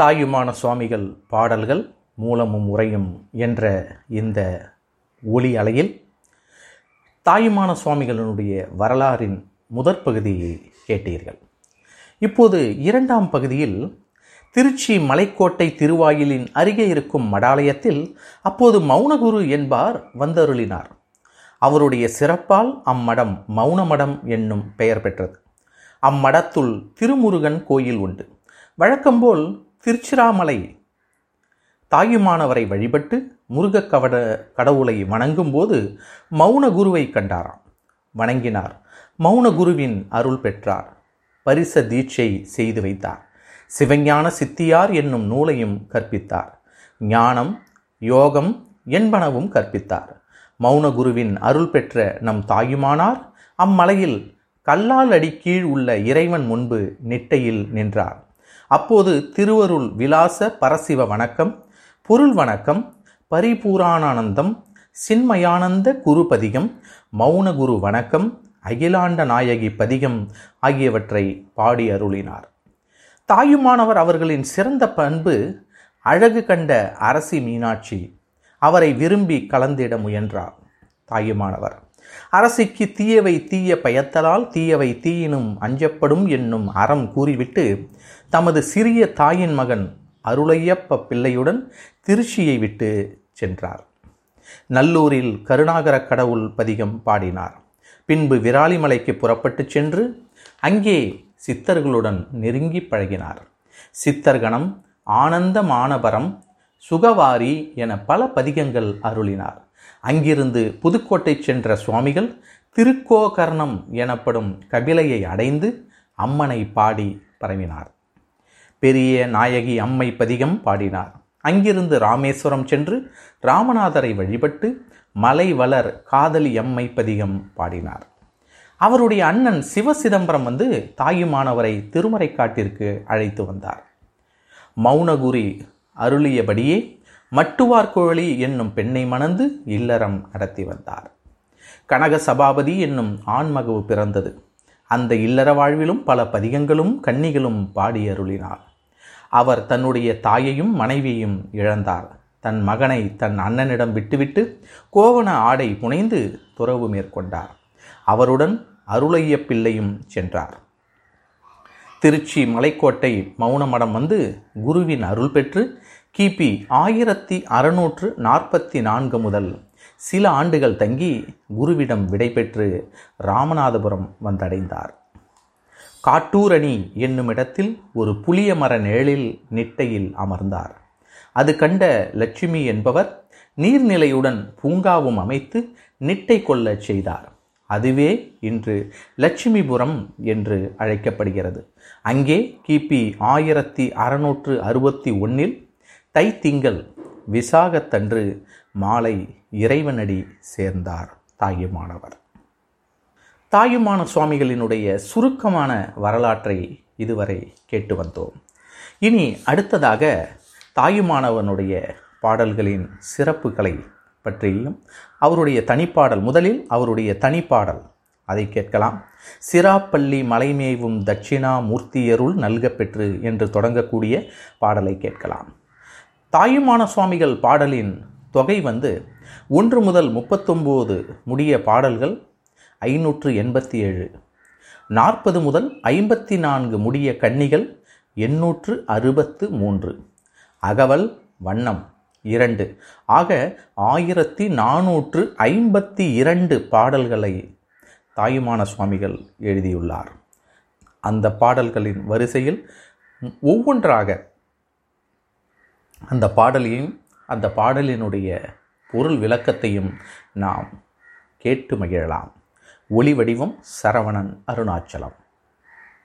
தாயுமான சுவாமிகள் பாடல்கள் மூலமும் உரையும் என்ற இந்த ஒளி அலையில் தாயுமான சுவாமிகளினுடைய வரலாறின் முதற் பகுதியை கேட்டீர்கள். இப்போது இரண்டாம் பகுதியில் திருச்சி மலைக்கோட்டை திருவாயிலின் அருகே இருக்கும் மடாலயத்தில் அப்போது மௌனகுரு என்பார் வந்தருளினார். அவருடைய சிறப்பால் அம்மடம் மௌனமடம் என்னும் பெயர் பெற்றது. அம்மடத்துள் திருமுருகன் கோயில் உண்டு. வழக்கம்போல் திருச்சிராமலை தாயுமானவரை வழிபட்டு முருகக் கவட கடவுளை வணங்கும்போது மௌன குருவை கண்டாராம். வணங்கினார். மௌன குருவின் அருள் பெற்றார். பரிச தீட்சை செய்து வைத்தார். சிவஞான சித்தியார் என்னும் நூலையும் கற்பித்தார். ஞானம் யோகம் என்பனவும் கற்பித்தார். மௌன குருவின் அருள் பெற்ற நம் தாயுமானார் அம்மலையில் கல்லால் அடி கீழ் உள்ள இறைவன் முன்பு நெட்டையில் நின்றார். அப்போது திருவருள் விலாச பரசிவ வணக்கம் பொருள் வணக்கம் பரிபூரானந்தம் சின்மயானந்த குரு பதிகம் மௌன குரு வணக்கம் அகிலாண்ட நாயகி பதிகம் ஆகியவற்றை பாடி அருளினார். தாயுமானவர் அவர்களின் சிறந்த பண்பு அழகு கண்ட அரசி மீனாட்சி. அவரை விரும்பி கலந்திட முயன்றார் தாயுமானவர். அரசிக்கு தீயவை தீய பயத்தலால் தீயவை தீயினும் அஞ்சப்படும் என்னும் அறம் கூறிவிட்டு தமது சிறிய தாயின் மகன் அருளையப்ப பிள்ளையுடன் திருச்சியை விட்டு சென்றார். நல்லூரில் கருணாகர கடவுள் பதிகம் பாடினார். பின்பு விராலிமலைக்கு புறப்பட்டு சென்று அங்கே சித்தர்களுடன் நெருங்கி பழகினார். சித்தர்கணம் ஆனந்த மானபரம் சுகவாரி என பல பதிகங்கள் அருளினார். அங்கிருந்து புதுக்கோட்டை சென்ற சுவாமிகள் திருக்கோகர்ணம் எனப்படும் கபிலையை அடைந்து அம்மனை பாடி பரவினார். பெரிய நாயகி அம்மை பதிகம் பாடினார். அங்கிருந்து ராமேஸ்வரம் சென்று ராமநாதரை வழிபட்டு மலை வளர் காதலி அம்மை பதிகம் பாடினார். அவருடைய அண்ணன் சிவசிதம்பரம் வந்து தாயுமானவரை திருமறைக்காட்டிற்கு அழைத்து வந்தார். மௌனகுரி அருளியபடியே மட்டுவார்கோழி என்னும் பெண்ணை மணந்து இல்லறம் நடத்தி வந்தார். கனக சபாபதி என்னும் ஆண்மகவு பிறந்தது. அந்த இல்லற வாழ்விலும் பல பதிகங்களும் கன்னிகளும் பாடி அருளினார் அவர் தன்னுடைய தாயையும் மனைவியையும் இழந்தார். தன் மகனை தன் அண்ணனிடம் விட்டுவிட்டு கோவண ஆடை புனைந்து துறவு மேற்கொண்டார். அவருடன் அருளைய பிள்ளையும் சென்றார். திருச்சி மலைக்கோட்டை மௌனமடம் வந்து குருவின் அருள் பெற்று கிபி ஆயிரத்தி அறுநூற்று நாற்பத்தி நான்கு முதல் சில ஆண்டுகள் தங்கி குருவிடம் விடைபெற்று ராமநாதபுரம் வந்தடைந்தார். காட்டூரணி என்னும் இடத்தில் ஒரு புளிய மர நிழலில் நிட்டையில் அமர்ந்தார். அது கண்ட லட்சுமி என்பவர் நீர்நிலையுடன் பூங்காவும் அமைத்து நிட்டை கொள்ளச் செய்தார். அதுவே இன்று லட்சுமிபுரம் என்று அழைக்கப்படுகிறது. அங்கே கிபி ஆயிரத்தி அறுநூற்று அறுபத்தி தை தைத்திங்கள் விசாகத்தன்று மாலை இறைவனடி சேர்ந்தார் தாயுமானவர். தாயுமான சுவாமிகளினுடைய சுருக்கமான வரலாற்றை இதுவரை கேட்டு வந்தோம். இனி அடுத்ததாக தாயுமானவனுடைய பாடல்களின் சிறப்புகளை பற்றியும் அவருடைய தனிப்பாடல் முதலில் அவருடைய தனிப்பாடல் அதை கேட்கலாம். சிராப்பள்ளி மலைமேவும் தட்சிணா மூர்த்தியருள் நல்க பெற்று என்று தொடங்கக்கூடிய பாடலை கேட்கலாம். தாயுமான சுவாமிகள் பாடலின் தொகை வந்து ஒன்று முதல் முப்பத்தொம்போது முடிய பாடல்கள் ஐநூற்று எண்பத்தி ஏழு நாற்பது முதல் ஐம்பத்தி நான்கு முடிய கன்னிகள் எண்ணூற்று அறுபத்து மூன்று அகவல் வண்ணம் இரண்டு ஆக ஆயிரத்தி நானூற்று ஐம்பத்தி இரண்டு பாடல்களை தாயுமான சுவாமிகள் எழுதியுள்ளார். அந்த பாடல்களின் வரிசையில் ஒவ்வொன்றாக அந்த பாடலையும் அந்த பாடலினுடைய பொருள் விளக்கத்தையும் நாம் கேட்டு மகிழலாம். ஒளி வடிவம் சரவணன் அருணாச்சலம்.